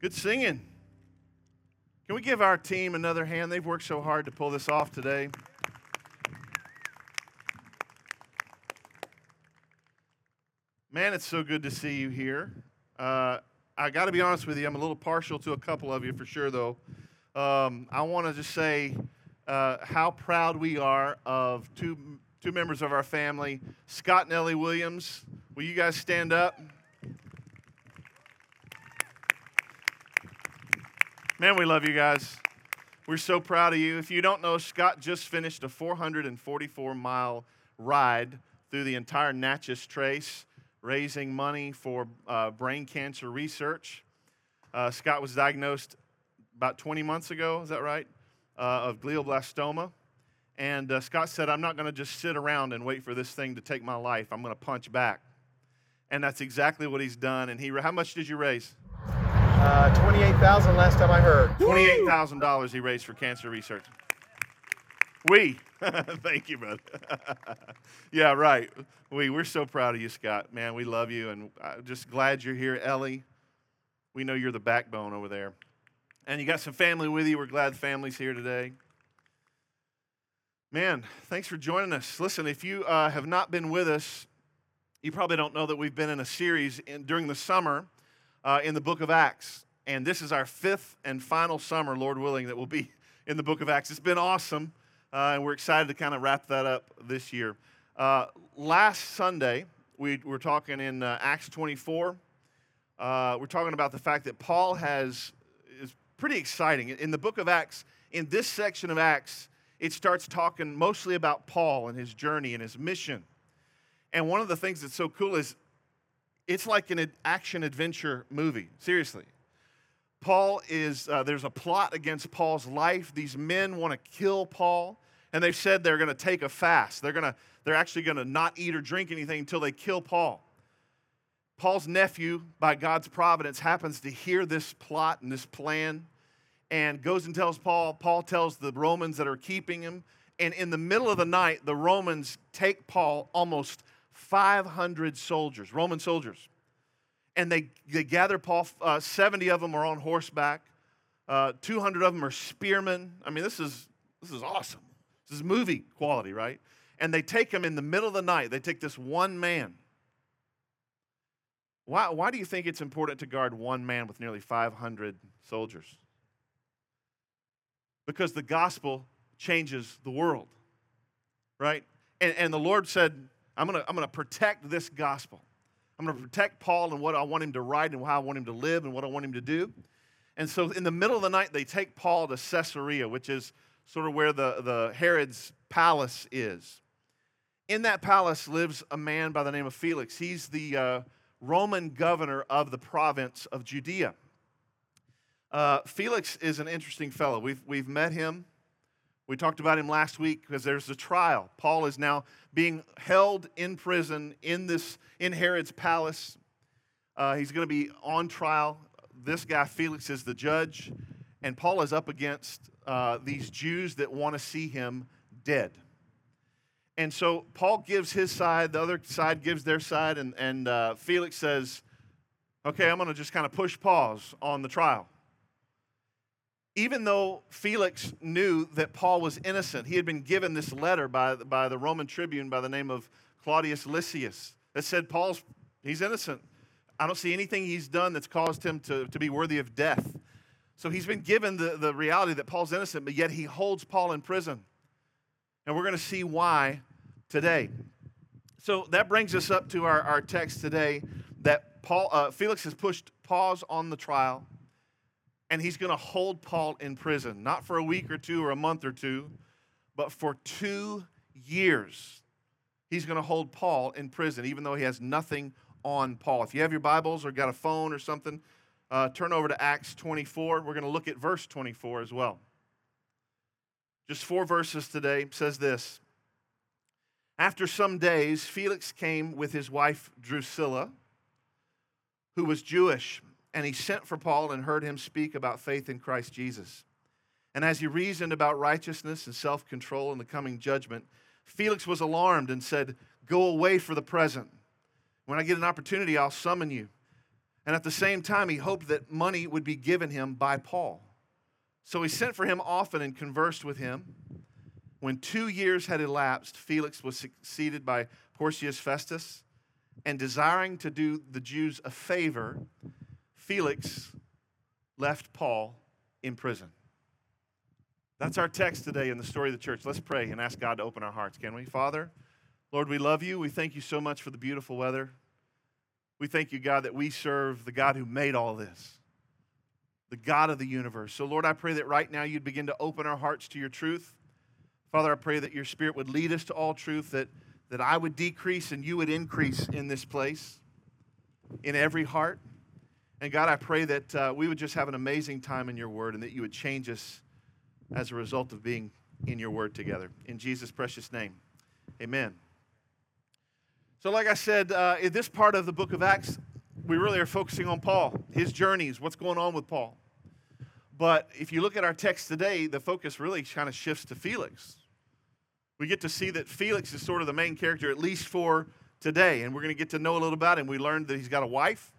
Good singing. Can we give our team another hand? They've worked so hard to pull this off today. Man, it's so good to see you here. Uh, I got to be honest with you, I'm a little partial to a couple of you for sure, though. Um, I want to just say uh, how proud we are of two, two members of our family, Scott and Ellie Williams. Will you guys stand up? Man, we love you guys. We're so proud of you. If you don't know, Scott just finished a 444 mile ride through the entire Natchez Trace, raising money for uh, brain cancer research. Uh, Scott was diagnosed about 20 months ago, is that right? Uh, of glioblastoma. And uh, Scott said, I'm not going to just sit around and wait for this thing to take my life. I'm going to punch back. And that's exactly what he's done. And he, how much did you raise? Uh, 28,000 last time I heard. $28,000 he raised for cancer research. We. Thank you, brother. yeah, right. We, we're so proud of you, Scott. Man, we love you, and I'm just glad you're here. Ellie, we know you're the backbone over there. And you got some family with you. We're glad the family's here today. Man, thanks for joining us. Listen, if you uh, have not been with us, you probably don't know that we've been in a series in, during the summer uh, in the book of Acts. And this is our fifth and final summer, Lord willing, that will be in the book of Acts. It's been awesome, uh, and we're excited to kind of wrap that up this year. Uh, last Sunday, we were talking in uh, Acts 24. Uh, we're talking about the fact that Paul has, is pretty exciting. In the book of Acts, in this section of Acts, it starts talking mostly about Paul and his journey and his mission. And one of the things that's so cool is it's like an action adventure movie, seriously. Paul is, uh, there's a plot against Paul's life. These men want to kill Paul, and they've said they're going to take a fast. They're, gonna, they're actually going to not eat or drink anything until they kill Paul. Paul's nephew, by God's providence, happens to hear this plot and this plan and goes and tells Paul. Paul tells the Romans that are keeping him. And in the middle of the night, the Romans take Paul almost 500 soldiers, Roman soldiers. And they, they gather Paul, uh, 70 of them are on horseback, uh, 200 of them are spearmen. I mean, this is, this is awesome. This is movie quality, right? And they take him in the middle of the night. They take this one man. Why, why do you think it's important to guard one man with nearly 500 soldiers? Because the gospel changes the world, right? And, and the Lord said, I'm to I'm to protect this gospel. I'm to protect Paul and what I want him to write and how I want him to live and what I want him to do. And so in the middle of the night, they take Paul to Caesarea, which is sort of where the, the Herod's palace is. In that palace lives a man by the name of Felix. He's the uh, Roman governor of the province of Judea. Uh, Felix is an interesting fellow. We've, we've met him. We talked about him last week because there's a trial. Paul is now being held in prison in this in Herod's palace. Uh, he's going to be on trial. This guy Felix is the judge, and Paul is up against uh, these Jews that want to see him dead. And so Paul gives his side, the other side gives their side, and, and uh, Felix says, "Okay, I'm going to just kind of push pause on the trial." Even though Felix knew that Paul was innocent, he had been given this letter by, by the Roman tribune by the name of Claudius Lysias that said, Paul's, he's innocent. I don't see anything he's done that's caused him to, to be worthy of death. So he's been given the, the reality that Paul's innocent, but yet he holds Paul in prison. And we're going to see why today. So that brings us up to our, our text today that Paul, uh, Felix has pushed pause on the trial and he's going to hold Paul in prison, not for a week or two or a month or two, but for two years. He's going to hold Paul in prison, even though he has nothing on Paul. If you have your Bibles or got a phone or something, uh, turn over to Acts 24. We're going to look at verse 24 as well. Just four verses today says this. After some days, Felix came with his wife Drusilla, who was Jewish and he sent for Paul and heard him speak about faith in Christ Jesus. And as he reasoned about righteousness and self control and the coming judgment, Felix was alarmed and said, Go away for the present. When I get an opportunity, I'll summon you. And at the same time, he hoped that money would be given him by Paul. So he sent for him often and conversed with him. When two years had elapsed, Felix was succeeded by Porcius Festus, and desiring to do the Jews a favor, Felix left Paul in prison. That's our text today in the story of the church. Let's pray and ask God to open our hearts, can we? Father, Lord, we love you. We thank you so much for the beautiful weather. We thank you, God, that we serve the God who made all this, the God of the universe. So, Lord, I pray that right now you'd begin to open our hearts to your truth. Father, I pray that your spirit would lead us to all truth, that, that I would decrease and you would increase in this place, in every heart. And God, I pray that uh, we would just have an amazing time in your word and that you would change us as a result of being in your word together. In Jesus' precious name, amen. So, like I said, uh, in this part of the book of Acts, we really are focusing on Paul, his journeys, what's going on with Paul. But if you look at our text today, the focus really kind of shifts to Felix. We get to see that Felix is sort of the main character, at least for today. And we're going to get to know a little about him. We learned that he's got a wife,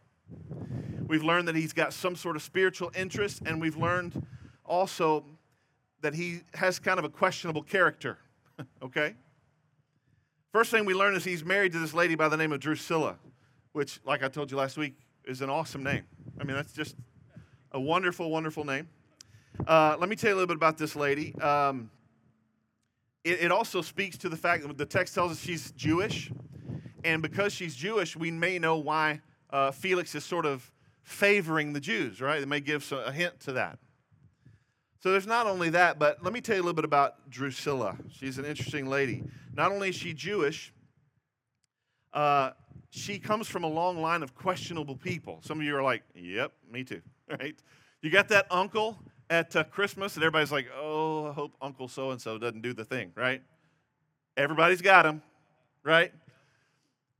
we've learned that he's got some sort of spiritual interest, and we've learned also that he has kind of a questionable character, okay? First thing we learn is he's married to this lady by the name of Drusilla, which, like I told you last week, is an awesome name. I mean, that's just a wonderful, wonderful name. Uh, let me tell you a little bit about this lady. Um, it, it, also speaks to the fact that the text tells us she's Jewish, and because she's Jewish, we may know why uh, Felix is sort of favoring the Jews, right? It may give a hint to that. So there's not only that, but let me tell you a little bit about Drusilla. She's an interesting lady. Not only is she Jewish, uh, she comes from a long line of questionable people. Some of you are like, yep, me too, right? You got that uncle at uh, Christmas, and everybody's like, oh, I hope Uncle so and so doesn't do the thing, right? Everybody's got him, right?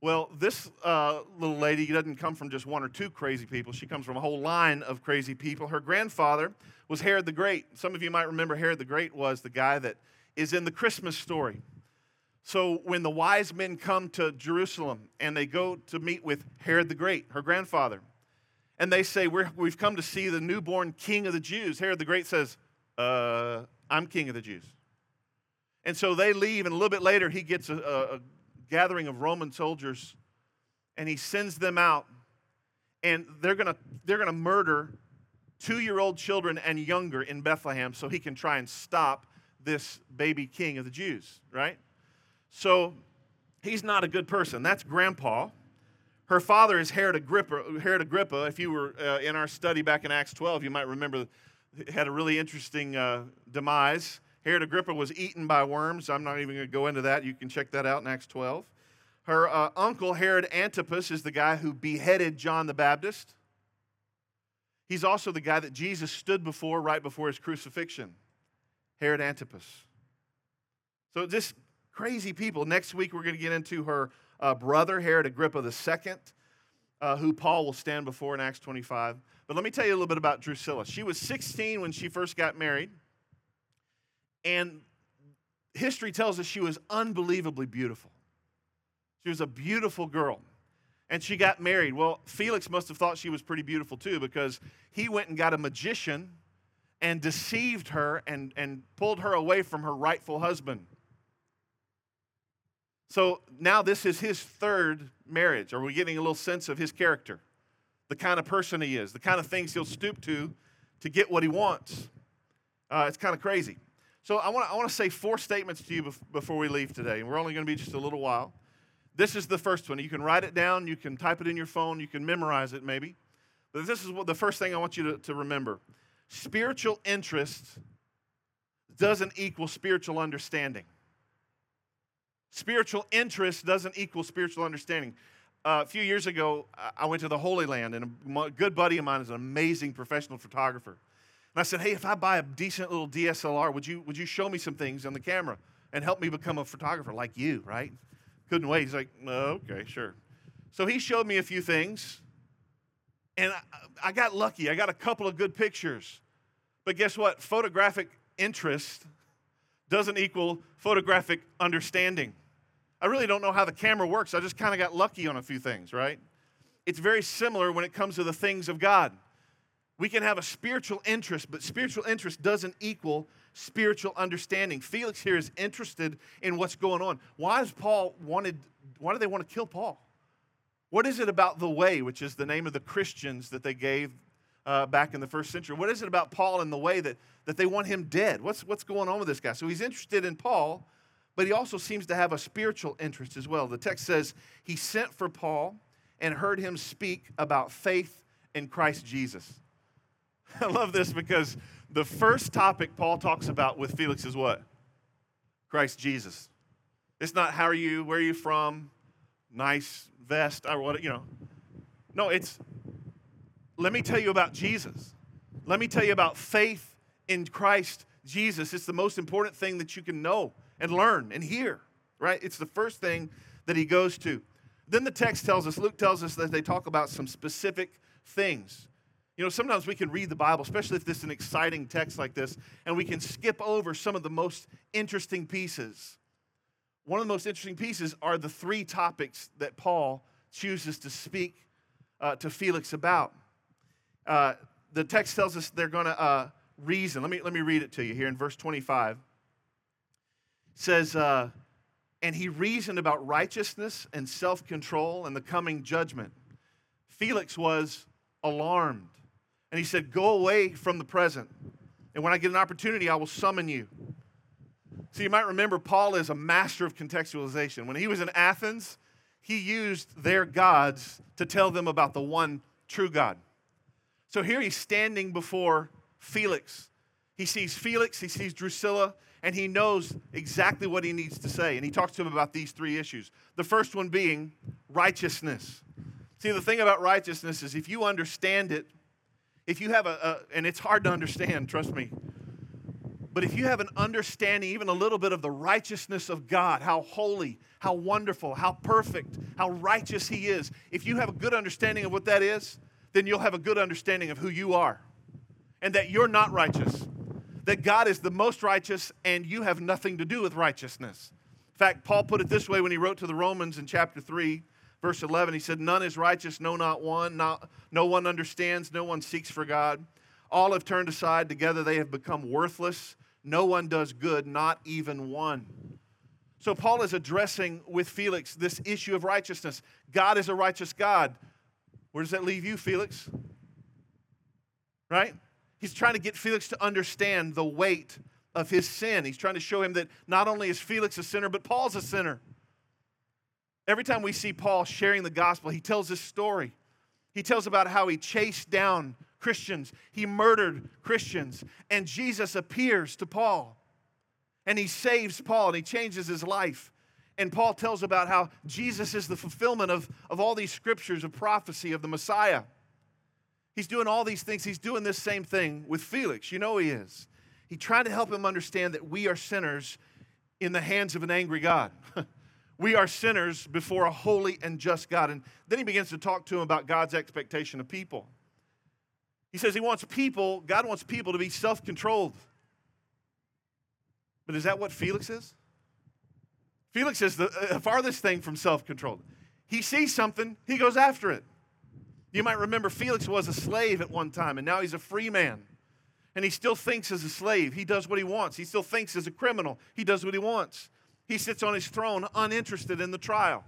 Well, this uh, little lady doesn't come from just one or two crazy people. She comes from a whole line of crazy people. Her grandfather was Herod the Great. Some of you might remember Herod the Great was the guy that is in the Christmas story. So when the wise men come to Jerusalem and they go to meet with Herod the Great, her grandfather, and they say, we have come to see the newborn king of the Jews, Herod the Great says, uh, I'm king of the Jews. And so they leave, and a little bit later, he gets a, a gathering of Roman soldiers and he sends them out and they're going to they're going to murder 2-year-old children and younger in Bethlehem so he can try and stop this baby king of the Jews, right? So he's not a good person. That's grandpa. Her father is Herod Agrippa. Herod Agrippa, if you were uh, in our study back in Acts 12, you might remember had a really interesting uh, demise. Herod Agrippa was eaten by worms. I'm not even going to go into that. You can check that out in Acts 12. Her uh, uncle, Herod Antipas, is the guy who beheaded John the Baptist. He's also the guy that Jesus stood before right before his crucifixion. Herod Antipas. So just crazy people. Next week, we're going to get into her uh, brother, Herod Agrippa II, uh, who Paul will stand before in Acts 25. But let me tell you a little bit about Drusilla. She was 16 when she first got married. And history tells us she was unbelievably beautiful. She was a beautiful girl. And she got married. Well, Felix must have thought she was pretty beautiful too because he went and got a magician and deceived her and, and pulled her away from her rightful husband. So now this is his third marriage. Are we getting a little sense of his character? The kind of person he is, the kind of things he'll stoop to to get what he wants. Uh, it's kind of crazy. So I want to I want to say four statements to you before we leave today, and we're only going to be just a little while. This is the first one. You can write it down, you can type it in your phone, you can memorize it maybe. But this is what the first thing I want you to, to remember. Spiritual interest doesn't equal spiritual understanding. Spiritual interest doesn't equal spiritual understanding. Uh, a few years ago, I went to the Holy Land, and a good buddy of mine is an amazing professional photographer. And I said, hey, if I buy a decent little DSLR, would you, would you show me some things on the camera and help me become a photographer like you, right? Couldn't wait. He's like, okay, sure. So he showed me a few things, and I got lucky. I got a couple of good pictures. But guess what? Photographic interest doesn't equal photographic understanding. I really don't know how the camera works. I just kind of got lucky on a few things, right? it's very similar when it comes to the things of God. We can have a spiritual interest, but spiritual interest doesn't equal spiritual understanding. Felix here is interested in what's going on. Why is Paul wanted why do they want to kill Paul? What is it about the way, which is the name of the Christians that they gave uh, back in the first century? What is it about Paul and the way that, that they want him dead? What's, what's going on with this guy? So he's interested in Paul, but he also seems to have a spiritual interest as well. The text says he sent for Paul and heard him speak about faith in Christ Jesus. I love this because the first topic Paul talks about with Felix is what? Christ Jesus. It's not how are you, where are you from, nice vest, or what, you know. No, it's let me tell you about Jesus. Let me tell you about faith in Christ Jesus. It's the most important thing that you can know and learn and hear, right? It's the first thing that he goes to. Then the text tells us, Luke tells us that they talk about some specific things. You know, sometimes we can read the Bible, especially if this is an exciting text like this, and we can skip over some of the most interesting pieces. One of the most interesting pieces are the three topics that Paul chooses to speak uh, to Felix about. Uh, the text tells us they're going to uh, reason. Let me, let me read it to you here in verse 25. It says, uh, And he reasoned about righteousness and self control and the coming judgment. Felix was alarmed. And he said, Go away from the present. And when I get an opportunity, I will summon you. So you might remember Paul is a master of contextualization. When he was in Athens, he used their gods to tell them about the one true God. So here he's standing before Felix. He sees Felix, he sees Drusilla, and he knows exactly what he needs to say. And he talks to him about these three issues. The first one being righteousness. See, the thing about righteousness is if you understand it, if you have a, a and it's hard to understand, trust me, but if you have an understanding, even a little bit of the righteousness of God, how holy, how wonderful, how perfect, how righteous He is, if you have a good understanding of what that is, then you'll have a good understanding of who you are and that you're not righteous, that God is the most righteous and you have nothing to do with righteousness. In fact, Paul put it this way when he wrote to the Romans in chapter 3, verse 11. He said, None is righteous, no, not one. Not, no one understands, no one seeks for God. All have turned aside, together they have become worthless. No one does good, not even one. So Paul is addressing with Felix this issue of righteousness. God is a righteous God. Where does that leave you, Felix? Right? He's trying to get Felix to understand the weight of his sin. He's trying to show him that not only is Felix a sinner, but Paul's a sinner. Every time we see Paul sharing the gospel, he tells this story. He tells about how he chased down Christians, he murdered Christians, and Jesus appears to Paul. And he saves Paul and he changes his life. And Paul tells about how Jesus is the fulfillment of, of all these scriptures of prophecy of the Messiah. He's doing all these things. He's doing this same thing with Felix. You know he is. He tried to help him understand that we are sinners in the hands of an angry God. we are sinners before a holy and just God. And then he begins to talk to him about God's expectation of people. He says he wants people, God wants people to be self controlled. But is that what Felix is? Felix is the uh, farthest thing from self control. He sees something, he goes after it. You might remember Felix was a slave at one time, and now he's a free man. And he still thinks as a slave. He does what he wants. He still thinks as a criminal. He does what he wants. He sits on his throne uninterested in the trial.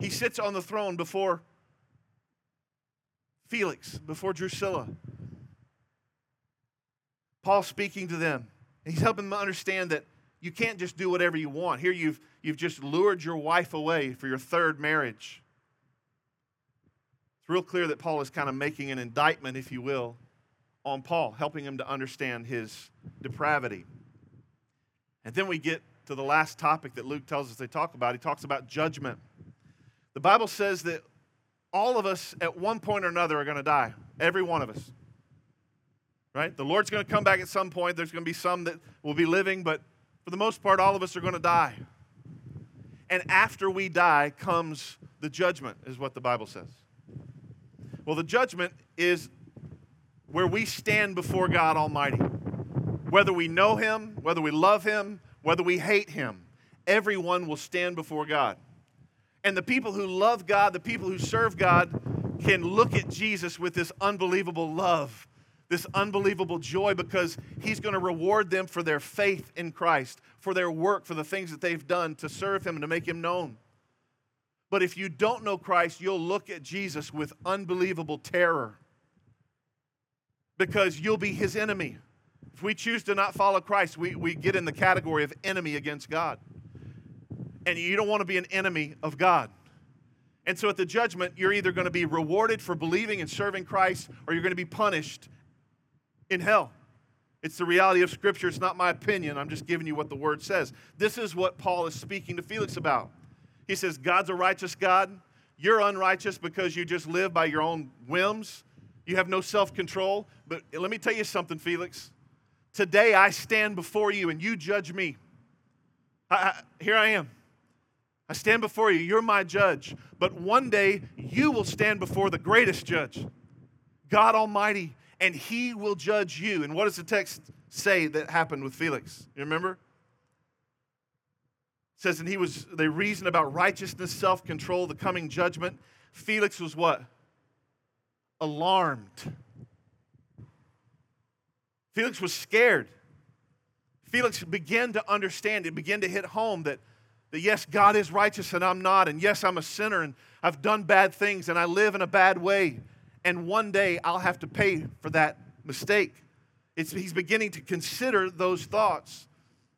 He sits on the throne before Felix, before Drusilla. Paul speaking to them. He's helping them understand that you can't just do whatever you want. Here you've, you've just lured your wife away for your third marriage. It's real clear that Paul is kind of making an indictment, if you will, on Paul, helping him to understand his depravity. And then we get to the last topic that Luke tells us they talk about. He talks about judgment. The Bible says that all of us at one point or another are going to die. Every one of us. Right? The Lord's going to come back at some point. There's going to be some that will be living, but for the most part, all of us are going to die. And after we die comes the judgment, is what the Bible says. Well, the judgment is where we stand before God Almighty. Whether we know Him, whether we love Him, whether we hate Him, everyone will stand before God. And the people who love God, the people who serve God, can look at Jesus with this unbelievable love, this unbelievable joy, because He's going to reward them for their faith in Christ, for their work, for the things that they've done to serve Him and to make Him known. But if you don't know Christ, you'll look at Jesus with unbelievable terror because you'll be His enemy. If we choose to not follow Christ, we, we get in the category of enemy against God. And you don't want to be an enemy of God. And so at the judgment, you're either going to be rewarded for believing and serving Christ or you're going to be punished in hell. It's the reality of Scripture. It's not my opinion. I'm just giving you what the Word says. This is what Paul is speaking to Felix about. He says, God's a righteous God. You're unrighteous because you just live by your own whims. You have no self control. But let me tell you something, Felix. Today I stand before you and you judge me. I, I, here I am. I stand before you. You're my judge. But one day you will stand before the greatest judge, God Almighty, and he will judge you. And what does the text say that happened with Felix? You remember? It says, and he was, they reasoned about righteousness, self control, the coming judgment. Felix was what? Alarmed. Felix was scared. Felix began to understand, it began to hit home that that yes, God is righteous and I'm not, and yes, I'm a sinner and I've done bad things and I live in a bad way, and one day I'll have to pay for that mistake. It's, he's beginning to consider those thoughts.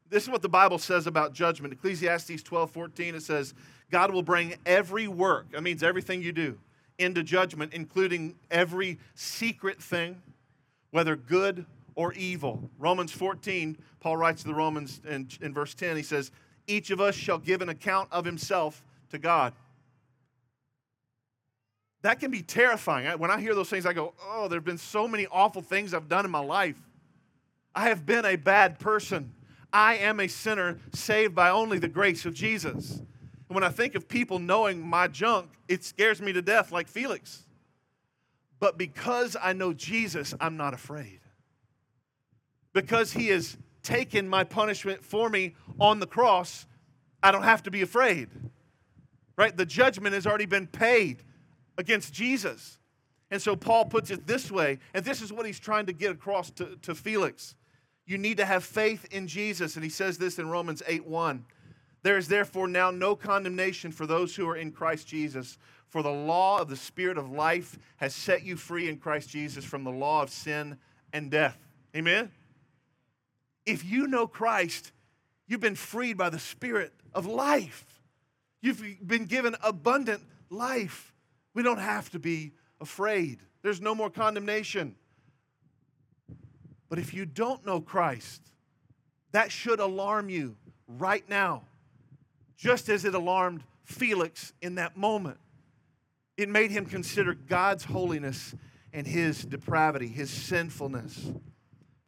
This is what the Bible says about judgment. Ecclesiastes 12 14, it says, God will bring every work, that means everything you do, into judgment, including every secret thing, whether good or evil. Romans 14, Paul writes to the Romans in, in verse 10, he says, each of us shall give an account of himself to God. That can be terrifying. When I hear those things, I go, oh, there have been so many awful things I've done in my life. I have been a bad person. I am a sinner saved by only the grace of Jesus. And when I think of people knowing my junk, it scares me to death, like Felix. But because I know Jesus, I'm not afraid. Because he has taken my punishment for me on the cross, I don't have to be afraid. Right? The judgment has already been paid against Jesus. And so Paul puts it this way, and this is what he's trying to get across to, to Felix. You need to have faith in Jesus. And he says this in Romans 8 1. There is therefore now no condemnation for those who are in Christ Jesus. For the law of the Spirit of life has set you free in Christ Jesus from the law of sin and death. Amen? If you know Christ, you've been freed by the Spirit of life. You've been given abundant life. We don't have to be afraid. There's no more condemnation. But if you don't know Christ, that should alarm you right now, just as it alarmed Felix in that moment. It made him consider God's holiness and his depravity, his sinfulness.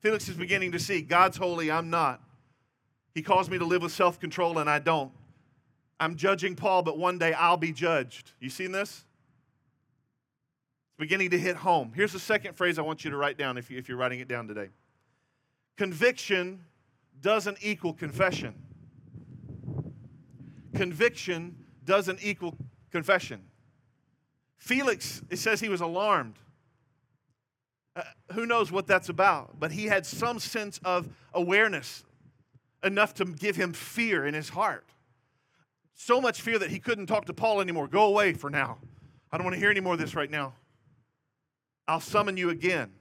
Felix is beginning to see God's holy, I'm not. He calls me to live with self control, and I don't. I'm judging Paul, but one day I'll be judged. You seen this? It's beginning to hit home. Here's the second phrase I want you to write down if, you, if you're writing it down today conviction doesn't equal confession. Conviction doesn't equal confession. Felix, it says he was alarmed. Uh, who knows what that's about? But he had some sense of awareness enough to give him fear in his heart. So much fear that he couldn't talk to Paul anymore. Go away for now. I don't want to hear any more of this right now. I'll summon you again.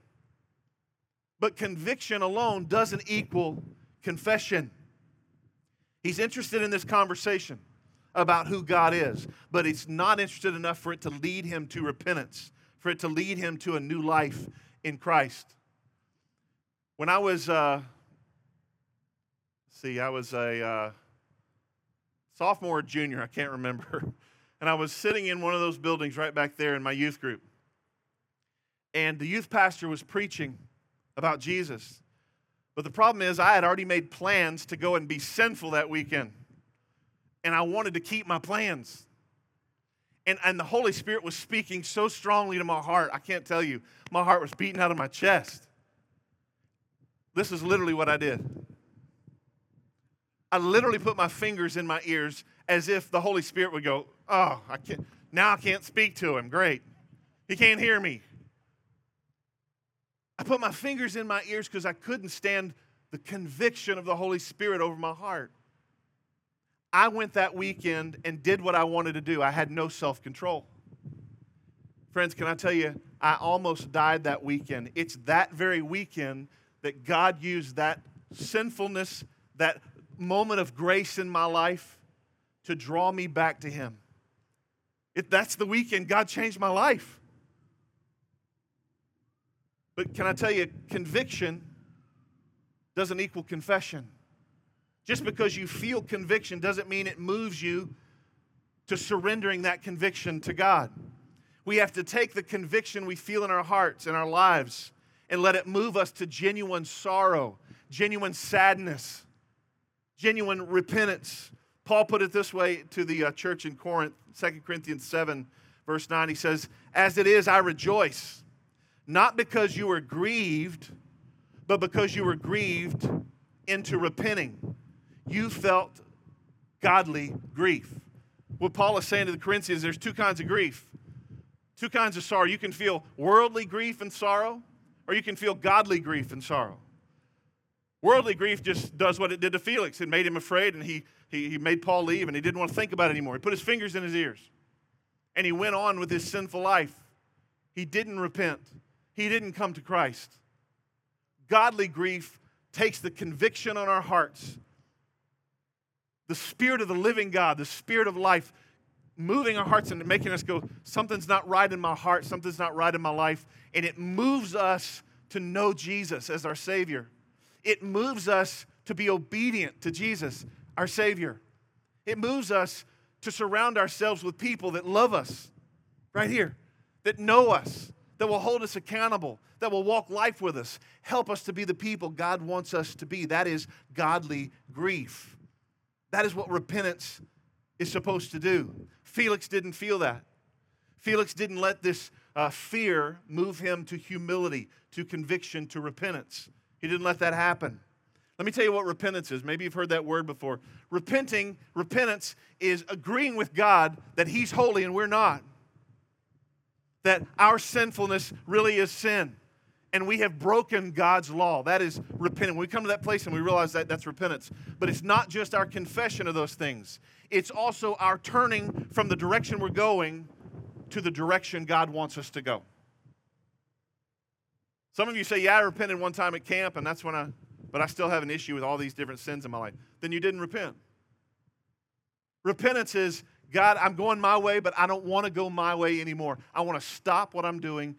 But conviction alone doesn't equal confession. He's interested in this conversation about who God is, but he's not interested enough for it to lead him to repentance, for it to lead him to a new life in Christ. When I was, uh, see, I was a uh, sophomore or junior, I can't remember. And I was sitting in one of those buildings right back there in my youth group. And the youth pastor was preaching about Jesus. But the problem is, I had already made plans to go and be sinful that weekend. And I wanted to keep my plans. And, and the Holy Spirit was speaking so strongly to my heart. I can't tell you. My heart was beating out of my chest. This is literally what I did. I literally put my fingers in my ears as if the Holy Spirit would go, Oh, I can't, now I can't speak to him. Great. He can't hear me. I put my fingers in my ears because I couldn't stand the conviction of the Holy Spirit over my heart. I went that weekend and did what I wanted to do. I had no self control. Friends, can I tell you, I almost died that weekend. It's that very weekend that God used that sinfulness, that moment of grace in my life to draw me back to Him. It, that's the weekend God changed my life. But can I tell you, conviction doesn't equal confession. Just because you feel conviction doesn't mean it moves you to surrendering that conviction to God. We have to take the conviction we feel in our hearts and our lives and let it move us to genuine sorrow, genuine sadness, genuine repentance. Paul put it this way to the uh, church in Corinth, 2 Corinthians 7, verse 9. He says, As it is, I rejoice, not because you were grieved, but because you were grieved into repenting. You felt godly grief. What Paul is saying to the Corinthians, there's two kinds of grief Two kinds of sorrow. You can feel worldly grief and sorrow, or you can feel godly grief and sorrow. Worldly grief just does what it did to Felix. It made him afraid, and he, he, he made Paul leave, and he didn't want to think about it anymore. He put his fingers in his ears, and he went on with his sinful life. He didn't repent, he didn't come to Christ. Godly grief takes the conviction on our hearts. The Spirit of the living God, the Spirit of life, moving our hearts and making us go, something's not right in my heart, something's not right in my life. And it moves us to know Jesus as our Savior. It moves us to be obedient to Jesus, our Savior. It moves us to surround ourselves with people that love us, right here, that know us, that will hold us accountable, that will walk life with us, help us to be the people God wants us to be. That is godly grief. That is what repentance is supposed to do. Felix didn't feel that. Felix didn't let this uh, fear move him to humility, to conviction, to repentance. He didn't let that happen. Let me tell you what repentance is. Maybe you've heard that word before. Repenting, repentance is agreeing with God that He's holy and we're not. That our sinfulness really is sin. And we have broken God's law. That is repenting. We come to that place and we realize that that's repentance. But it's not just our confession of those things, it's also our turning from the direction we're going to the direction God wants us to go. Some of you say, Yeah, I repented one time at camp, and that's when I, but I still have an issue with all these different sins in my life. Then you didn't repent. Repentance is, God, I'm going my way, but I don't want to go my way anymore. I want to stop what I'm doing,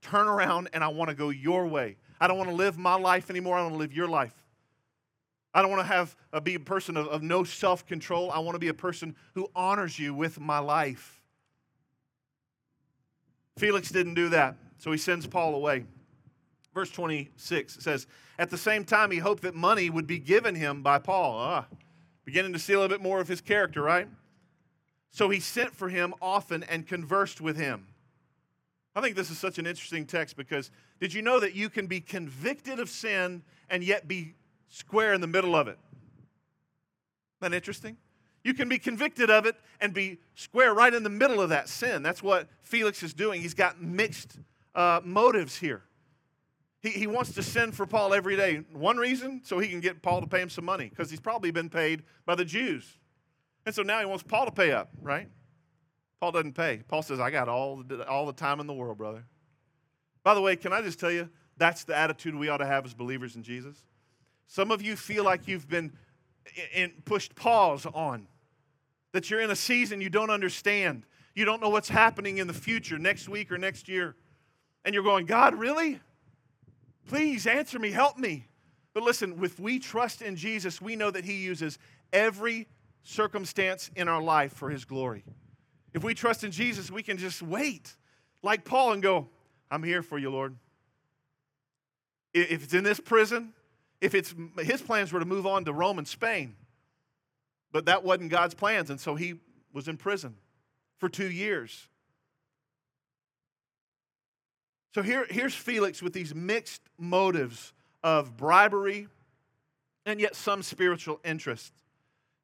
turn around, and I want to go your way. I don't want to live my life anymore. I want to live your life. I don't want to have uh, be a person of, of no self control. I want to be a person who honors you with my life. Felix didn't do that, so he sends Paul away. Verse 26 says, At the same time, he hoped that money would be given him by Paul. Ah, beginning to see a little bit more of his character, right? So he sent for him often and conversed with him. I think this is such an interesting text because did you know that you can be convicted of sin and yet be square in the middle of it. Isn't that interesting? You can be convicted of it and be square right in the middle of that sin. That's what Felix is doing. He's got mixed uh, motives here. He, he wants to send for Paul every day. One reason, so he can get Paul to pay him some money, because he's probably been paid by the Jews. And so now he wants Paul to pay up, right? Paul doesn't pay. Paul says, I got all the, all the time in the world, brother. By the way, can I just tell you, that's the attitude we ought to have as believers in Jesus. Some of you feel like you've been in, pushed pause on, that you're in a season you don't understand. You don't know what's happening in the future, next week or next year. And you're going, God, really? Please answer me, help me. But listen, if we trust in Jesus, we know that He uses every circumstance in our life for His glory. If we trust in Jesus, we can just wait like Paul and go, I'm here for you, Lord. If it's in this prison, if it's his plans were to move on to Rome and Spain, but that wasn't God's plans, and so he was in prison for two years. So here, here's Felix with these mixed motives of bribery and yet some spiritual interest.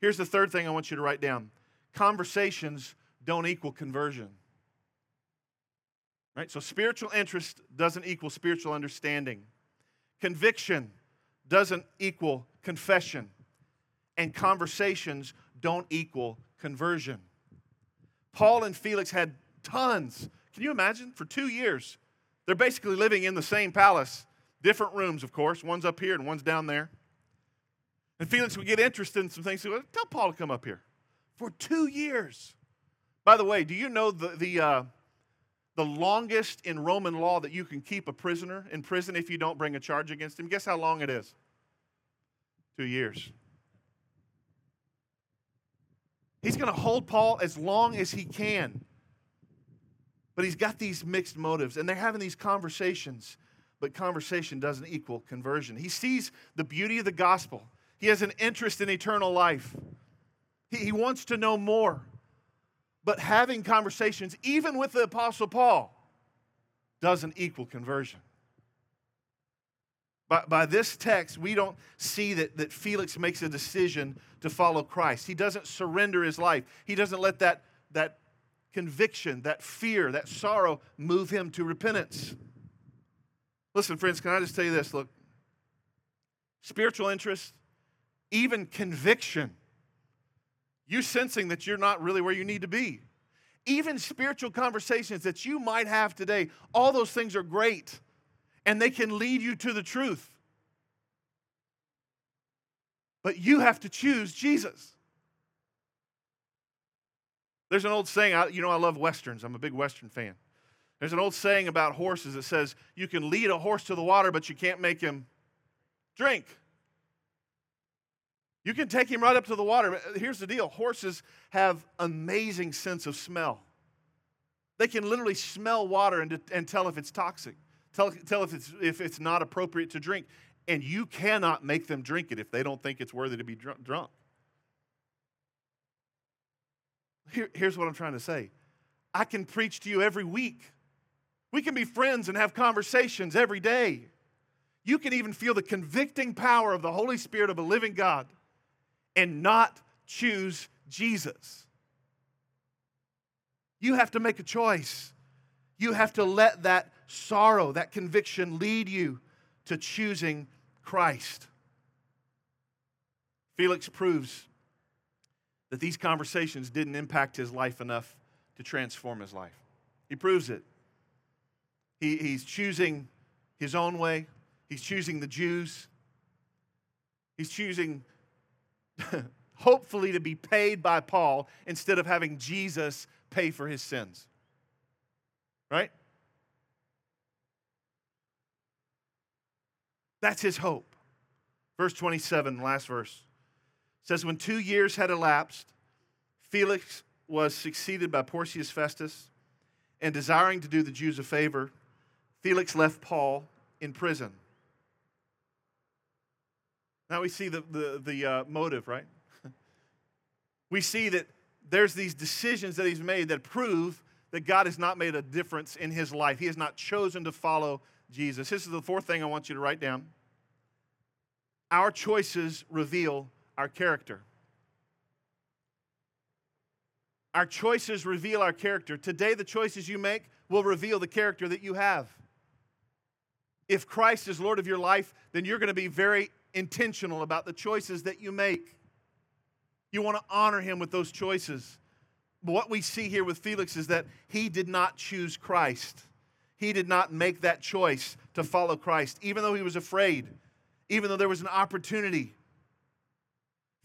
Here's the third thing I want you to write down conversations don't equal conversion. Right? So spiritual interest doesn't equal spiritual understanding. Conviction doesn't equal confession. And conversations don't equal conversion. Paul and Felix had tons. Can you imagine? For two years, they're basically living in the same palace, different rooms, of course. One's up here and one's down there. And Felix would get interested in some things. He would tell Paul to come up here. For two years. By the way, do you know the, the, uh, the longest in Roman law that you can keep a prisoner in prison if you don't bring a charge against him? Guess how long it is? Two years. He's going to hold Paul as long as he can. But he's got these mixed motives, and they're having these conversations, but conversation doesn't equal conversion. He sees the beauty of the gospel, he has an interest in eternal life, he, he wants to know more. But having conversations, even with the Apostle Paul, doesn't equal conversion. By, by this text, we don't see that, that Felix makes a decision to follow Christ. He doesn't surrender his life. He doesn't let that, that conviction, that fear, that sorrow move him to repentance. Listen, friends, can I just tell you this? Look, spiritual interest, even conviction, you sensing that you're not really where you need to be, even spiritual conversations that you might have today, all those things are great and they can lead you to the truth. But you have to choose Jesus. There's an old saying, you know, I love Westerns. I'm a big Western fan. There's an old saying about horses that says, you can lead a horse to the water, but you can't make him drink. You can take him right up to the water. Uh, here's the deal horses have amazing sense of smell. They can literally smell water and, and tell if it's toxic tell, tell if, it's, if it's not appropriate to drink. And you cannot make them drink it if they don't think it's worthy to be drunk. drunk. Here, here's what I'm trying to say I can preach to you every week. We can be friends and have conversations every day. You can even feel the convicting power of the Holy Spirit of a living God and not choose Jesus. You have to make a choice. You have to let that sorrow, that conviction lead you to choosing Christ. Felix proves that these conversations didn't impact his life enough to transform his life. He proves it. He, he's choosing his own way, he's choosing the Jews, he's choosing, hopefully, to be paid by Paul instead of having Jesus pay for his sins. Right? That's his hope. Verse 27, last verse, says, When two years had elapsed, Felix was succeeded by Porcius Festus, and desiring to do the Jews a favor, Felix left Paul in prison. Now we see the, the, the uh, motive, right? we see that there's these decisions that he's made that prove that God has not made a difference in his life. He has not chosen to follow Jesus. This is the fourth thing I want you to write down. Our choices reveal our character. Our choices reveal our character. Today, the choices you make will reveal the character that you have. If Christ is Lord of your life, then you're going to be very intentional about the choices that you make. You want to honor him with those choices. But What we see here with Felix is that he did not choose Christ he did not make that choice to follow Christ, even though he was afraid, even though there was an opportunity.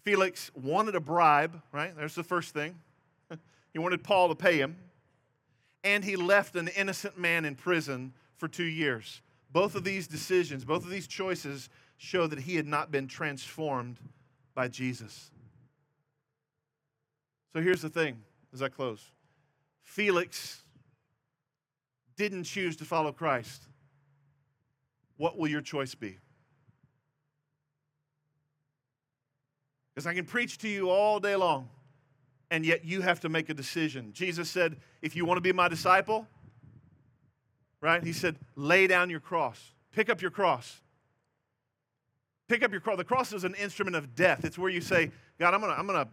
Felix wanted a bribe, right? There's the first thing. he wanted Paul to pay him. And he left an innocent man in prison for two years. Both of these decisions, both of these choices show that he had not been transformed by Jesus. So here's the thing as I close Felix didn't choose to follow Christ, what will your choice be? Because I can preach to you all day long, and yet you have to make a decision. Jesus said, If you want to be my disciple, right? He said, lay down your cross, pick up your cross. Pick up your cross. The cross is an instrument of death. It's where you say, God, I'm going to I'm going to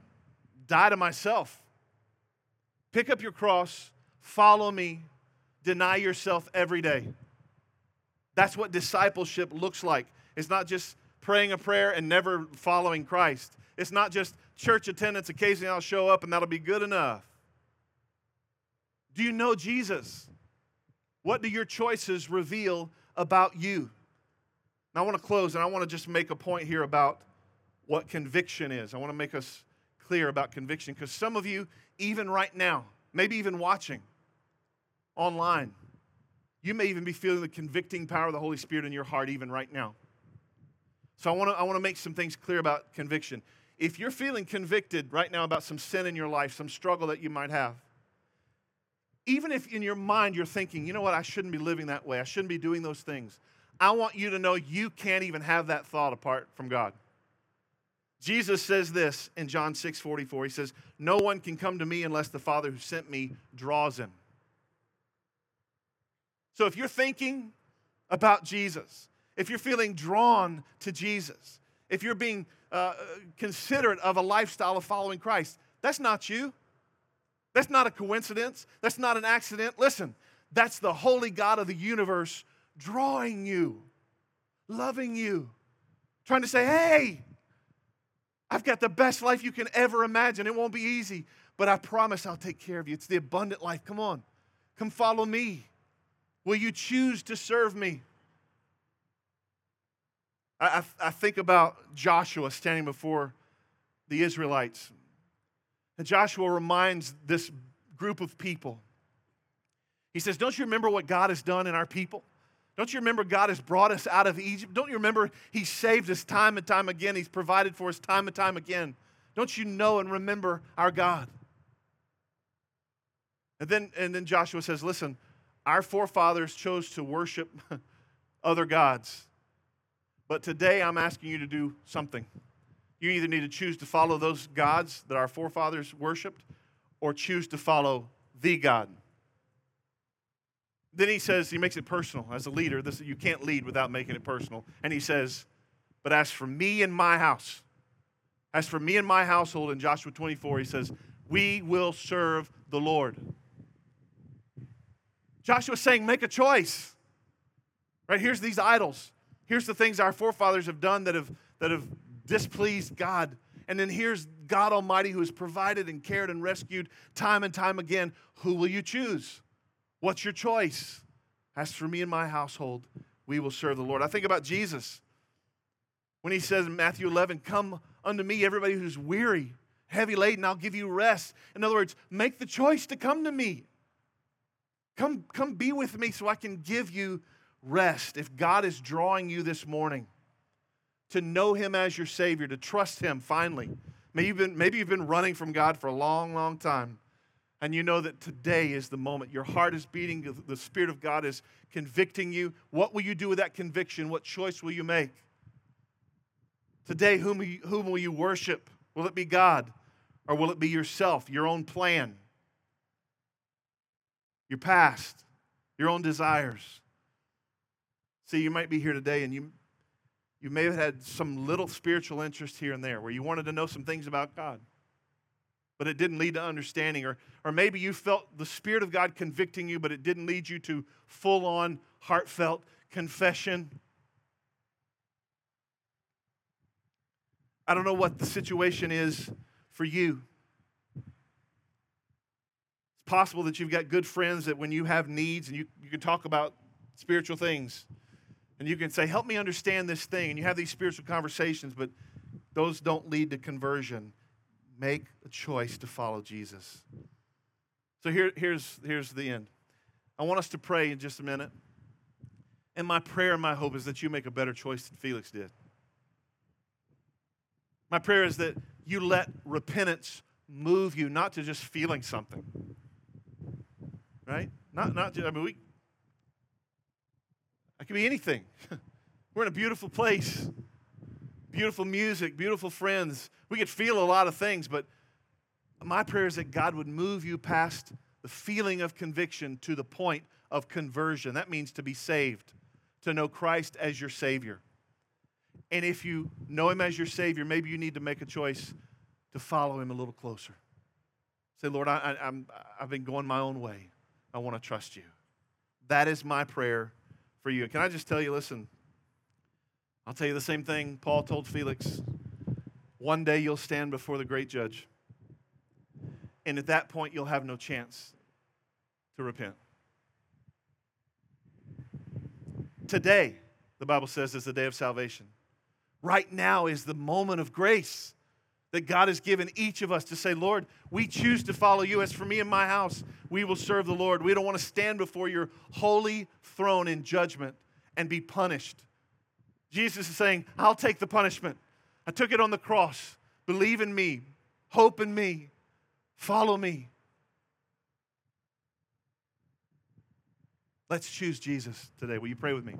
die to myself. Pick up your cross, follow me, deny yourself every day. That's what discipleship looks like. It's not just praying a prayer and never following Christ. It's not just church attendance, occasionally I'll show up and that'll be good enough. Do you know Jesus? What do your choices reveal about you? I want to close and I want to just make a point here about what conviction is. I want to make us clear about conviction because some of you, even right now, maybe even watching online, you may even be feeling the convicting power of the Holy Spirit in your heart, even right now. So I want to I want to make some things clear about conviction. If you're feeling convicted right now about some sin in your life, some struggle that you might have, even if in your mind you're thinking, you know what, I shouldn't be living that way, I shouldn't be doing those things, I want you to know you can't even have that thought apart from God. Jesus says this in John 6 44. He says, No one can come to me unless the Father who sent me draws him. So if you're thinking about Jesus, if you're feeling drawn to Jesus, if you're being uh, considerate of a lifestyle of following Christ, that's not you. That's not a coincidence. That's not an accident. Listen, that's the holy God of the universe drawing you, loving you, trying to say, hey, I've got the best life you can ever imagine. It won't be easy, but I promise I'll take care of you. It's the abundant life. Come on, come follow me. Will you choose to serve me? I, I, I think about Joshua standing before the Israelites. And Joshua reminds this group of people. He says, Don't you remember what God has done in our people? Don't you remember God has brought us out of Egypt? Don't you remember He saved us time and time again? He's provided for us time and time again. Don't you know and remember our God? And then, and then Joshua says, Listen, our forefathers chose to worship other gods. But today I'm asking you to do something. You either need to choose to follow those gods that our forefathers worshiped or choose to follow the God. Then he says, he makes it personal. As a leader, this, you can't lead without making it personal. And he says, But as for me and my house, as for me and my household in Joshua 24, he says, We will serve the Lord. Joshua's saying, Make a choice. Right? Here's these idols. Here's the things our forefathers have done that have, that have displeased God. And then here's God Almighty who has provided and cared and rescued time and time again. Who will you choose? What's your choice? As for me and my household, we will serve the Lord. I think about Jesus when he says in Matthew 11, Come unto me, everybody who's weary, heavy laden, I'll give you rest. In other words, make the choice to come to me. Come, come be with me so I can give you rest. If God is drawing you this morning to know Him as your Savior, to trust Him finally, maybe you've been, maybe you've been running from God for a long, long time and you know that today is the moment. Your heart is beating, the Spirit of God is convicting you. What will you do with that conviction? What choice will you make? Today, whom, whom will you worship? Will it be God or will it be yourself, your own plan, your past, your own desires? See, you might be here today and you, you may have had some little spiritual interest here and there where you wanted to know some things about God but it didn't lead to understanding. Or, or maybe you felt the Spirit of God convicting you, but it didn't lead you to full on, heartfelt confession. I don't know what the situation is for you. It's possible that you've got good friends that when you have needs and you, you can talk about spiritual things and you can say, Help me understand this thing. And you have these spiritual conversations, but those don't lead to conversion make a choice to follow Jesus. So here, here's, here's the end. I want us to pray in just a minute. And my prayer and my hope is that you make a better choice than Felix did. My prayer is that you let repentance move you, not to just feeling something. Right? Not, not just, I mean, we, it could be anything. We're in a beautiful place beautiful music, beautiful friends. We could feel a lot of things, but my prayer is that God would move you past the feeling of conviction to the point of conversion. That means to be saved, to know Christ as your Savior. And if you know him as your Savior, maybe you need to make a choice to follow him a little closer. Say, Lord, I, I'm, I've been going my own way. I want to trust you. That is my prayer for you. Can I just tell you, listen, I'll tell you the same thing Paul told Felix. One day you'll stand before the great judge. And at that point, you'll have no chance to repent. Today, the Bible says, is the day of salvation. Right now is the moment of grace that God has given each of us to say, Lord, we choose to follow you. As for me and my house, we will serve the Lord. We don't want to stand before your holy throne in judgment and be punished. Jesus is saying, I'll take the punishment. I took it on the cross. Believe in me, hope in me, follow me. Let's choose Jesus today. Will you pray with me?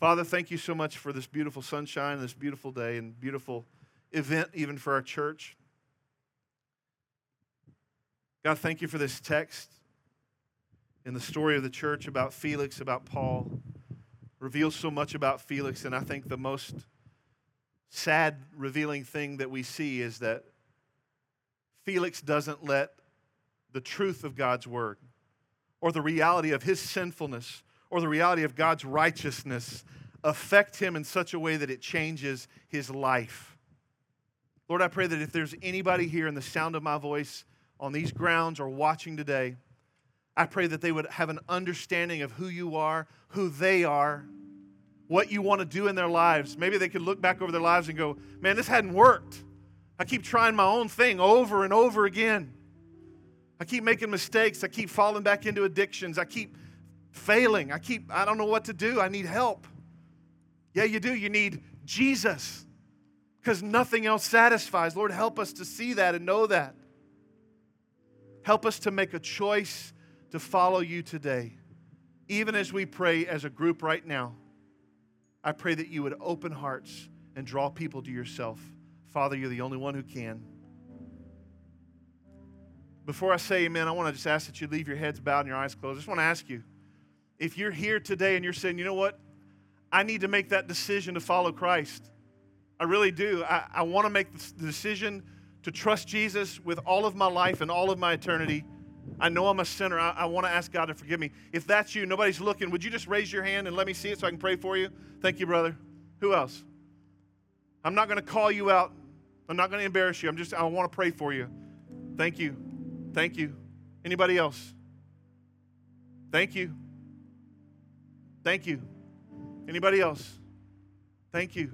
Father, thank you so much for this beautiful sunshine, this beautiful day, and beautiful event, even for our church. God, thank you for this text in the story of the church about Felix, about Paul. Reveals so much about Felix, and I think the most sad, revealing thing that we see is that Felix doesn't let the truth of God's word or the reality of his sinfulness or the reality of God's righteousness affect him in such a way that it changes his life. Lord, I pray that if there's anybody here in the sound of my voice on these grounds or watching today, I pray that they would have an understanding of who you are, who they are, what you want to do in their lives. Maybe they could look back over their lives and go, man, this hadn't worked. I keep trying my own thing over and over again. I keep making mistakes. I keep falling back into addictions. I keep failing. I keep, I don't know what to do. I need help. Yeah, you do. You need Jesus because nothing else satisfies. Lord, help us to see that and know that. Help us to make a choice to follow you today. Even as we pray as a group right now, I pray that you would open hearts and draw people to yourself. Father, you're the only one who can. Before I say amen, I want to just ask that you leave your heads bowed and your eyes closed. I just want to ask you if you're here today and you're saying, you know what? I need to make that decision to follow Christ. I really do. I, I want to make the decision to trust Jesus with all of my life and all of my eternity. I know I'm a sinner. I, I want to ask God to forgive me. If that's you, nobody's looking, would you just raise your hand and let me see it so I can pray for you? Thank you, brother. Who else? I'm not going to call you out. I'm not going to embarrass you. I'm just, I want to pray for you. Thank you. Thank you. Anybody else? Thank you. Thank you. Anybody else? Thank you.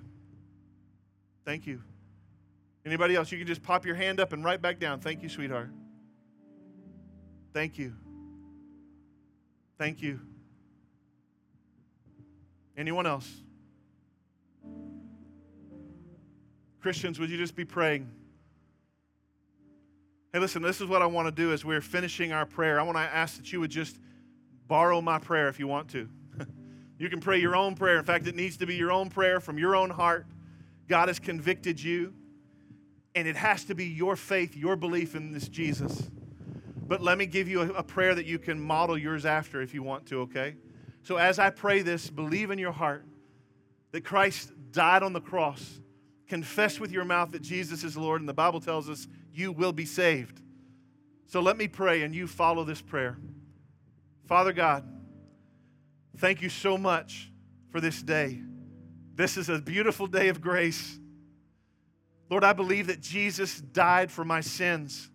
Thank you. Anybody else? You can just pop your hand up and right back down. Thank you, sweetheart. Thank you. Thank you. Anyone else? Christians, would you just be praying? Hey, listen, this is what I want to do as we're finishing our prayer. I want to ask that you would just borrow my prayer if you want to. you can pray your own prayer. In fact, it needs to be your own prayer from your own heart. God has convicted you, and it has to be your faith, your belief in this Jesus. But let me give you a, a prayer that you can model yours after if you want to, okay? So as I pray this, believe in your heart that Christ died on the cross. Confess with your mouth that Jesus is Lord, and the Bible tells us you will be saved. So let me pray and you follow this prayer. Father God, thank you so much for this day. This is a beautiful day of grace. Lord, I believe that Jesus died for my sins.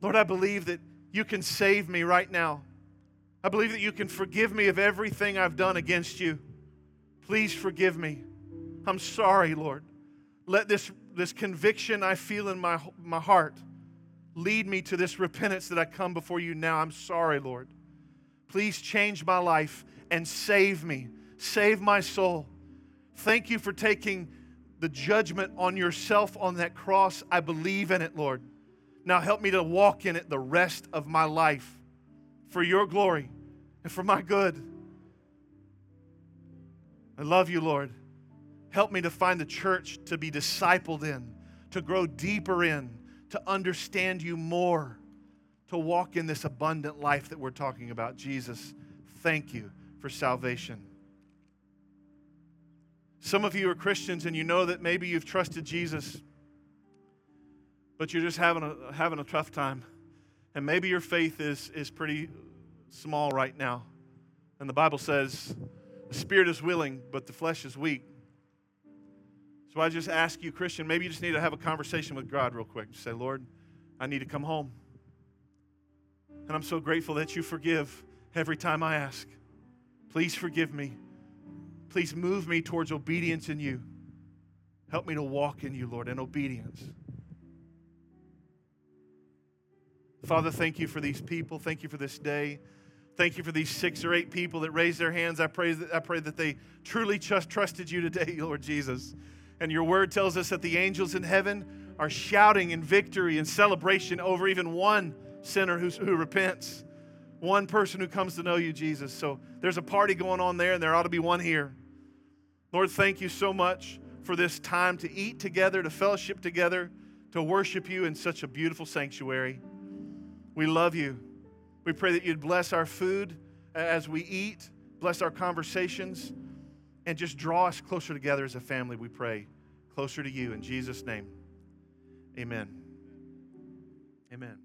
Lord, I believe that you can save me right now. I believe that you can forgive me of everything I've done against you. Please forgive me. I'm sorry, Lord. Let this this conviction I feel in my, my heart lead me to this repentance that I come before you now. I'm sorry, Lord. Please change my life and save me. Save my soul. Thank you for taking the judgment on yourself on that cross. I believe in it, Lord. Now help me to walk in it the rest of my life for your glory and for my good. I love you, Lord. Help me to find the church to be discipled in, to grow deeper in, to understand you more, to walk in this abundant life that we're talking about. Jesus, thank you for salvation. Some of you are Christians and you know that maybe you've trusted Jesus, but you're just having a, having a tough time. And maybe your faith is, is pretty small right now. And the Bible says, the spirit is willing, but the flesh is weak. So I just ask you, Christian, maybe you just need to have a conversation with God real quick. Just say, Lord, I need to come home. And I'm so grateful that you forgive every time I ask. Please forgive me. Please move me towards obedience in you. Help me to walk in you, Lord, in obedience. Father, thank you for these people. Thank you for this day. Thank you for these six or eight people that raised their hands. I pray that, I pray that they truly just trusted you today, Lord Jesus. And your word tells us that the angels in heaven are shouting in victory and celebration over even one sinner who repents, one person who comes to know you, Jesus. So there's a party going on there, and there ought to be one here. Lord, thank you so much for this time to eat together, to fellowship together, to worship you in such a beautiful sanctuary. We love you. We pray that you'd bless our food as we eat, bless our conversations, and just draw us closer together as a family, we pray. Closer to you. In Jesus' name, amen. Amen.